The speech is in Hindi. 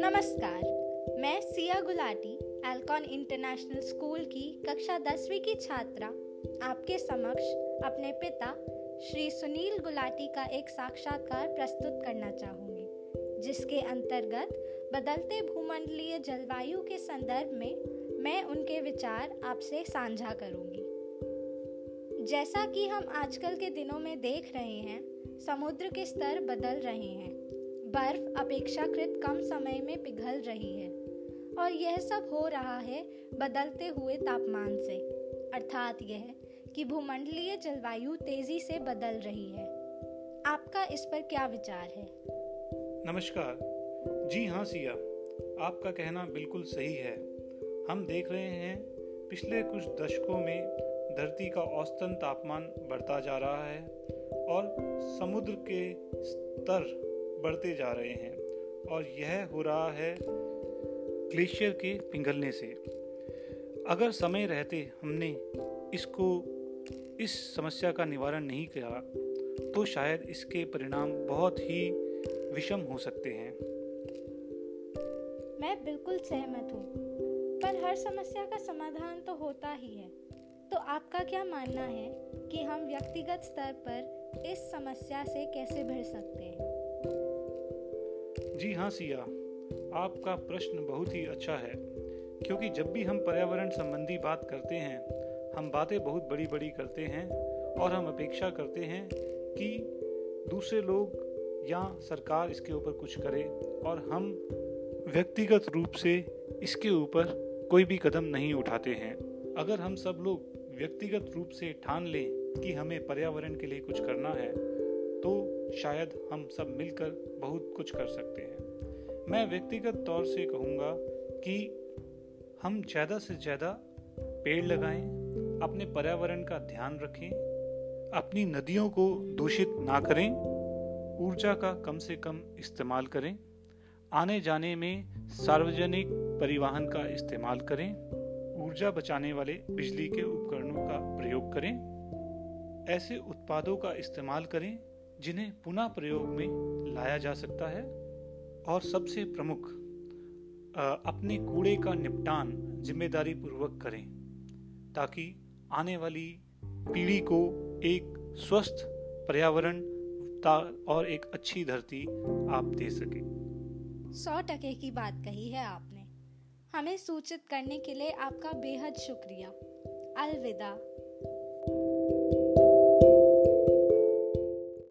नमस्कार, मैं Siya Gulati, Elcon international school की कक्षा दसवीं की छात्रा। आपके समक्ष अपने पिता, श्री सुनील गुलाटी का एक साक्षात्कार प्रस्तुत करना चाहूँगी, जिसके अंतर्गत बदलते भूमंडलीय जलवायु के संदर्भ में मैं उनके विचार आपसे साझा करूँगी। जैसा कि हम आजकल के दिनों में देख रहे हैं, समुद्र के स्तर बदल रहे हैं। बर्फ़ अपेक्षाकृत कम समय में पिघल रही है और यह सब हो रहा है बदलते हुए तापमान से। अर्थात यह कि भूमंडलीय जलवायु तेज़ी से बदल रही है। आपका इस पर क्या विचार है? नमस्कार। जी हाँ सिया, आपका कहना बिल्कुल सही है। हम देख रहे हैं पिछले कुछ दशकों में धरती का औसतन तापमान बढ़ता जा रहा है और समुद्र के स्तर बढ़ते जा रहे हैं। और यह हो रहा है ग्लेशियर के पिघलने से। अगर समय रहते हमने इसको, इस समस्या का निवारण नहीं किया तो शायद इसके परिणाम बहुत ही विषम हो सकते हैं। मैं बिल्कुल सहमत हूँ, पर हर समस्या का समाधान तो होता ही है। तो आपका क्या मानना है कि हम व्यक्तिगत स्तर पर इस समस्या से कैसे भर सकते हैं? जी हाँ सिया। आपका प्रश्न बहुत ही अच्छा है, क्योंकि जब भी हम पर्यावरण संबंधी बात करते हैं, हम बातें बहुत बड़ी बड़ी करते हैं और हम अपेक्षा करते हैं कि दूसरे लोग या सरकार इसके ऊपर कुछ करे और हम व्यक्तिगत रूप से इसके ऊपर कोई भी कदम नहीं उठाते हैं। अगर हम सब लोग व्यक्तिगत रूप से ठान लें कि हमें पर्यावरण के लिए कुछ करना है तो शायद हम सब मिलकर बहुत कुछ कर सकते हैं। मैं व्यक्तिगत तौर से कहूँगा कि हम ज़्यादा से ज़्यादा पेड़ लगाएँ, अपने पर्यावरण का ध्यान रखें, अपनी नदियों को दूषित ना करें, ऊर्जा का कम से कम इस्तेमाल करें, आने जाने में सार्वजनिक परिवहन का इस्तेमाल करें ऊर्जा बचाने वाले बिजली के उपकरणों का प्रयोग करें। ऐसे उत्पादों का इस्तेमाल करें, जिन्हें पुनः प्रयोग में लाया जा सकता है। और सबसे प्रमुख अपने कूड़े का निपटान ज़िम्मेदारी पूर्वक करें, ताकि आने वाली पीढ़ी को एक स्वस्थ पर्यावरण और एक अच्छी धरती आप दे सके। सौ टके की बात कही है आपने। हमें सूचित करने के लिए आपका बेहद शुक्रिया। अलविदा।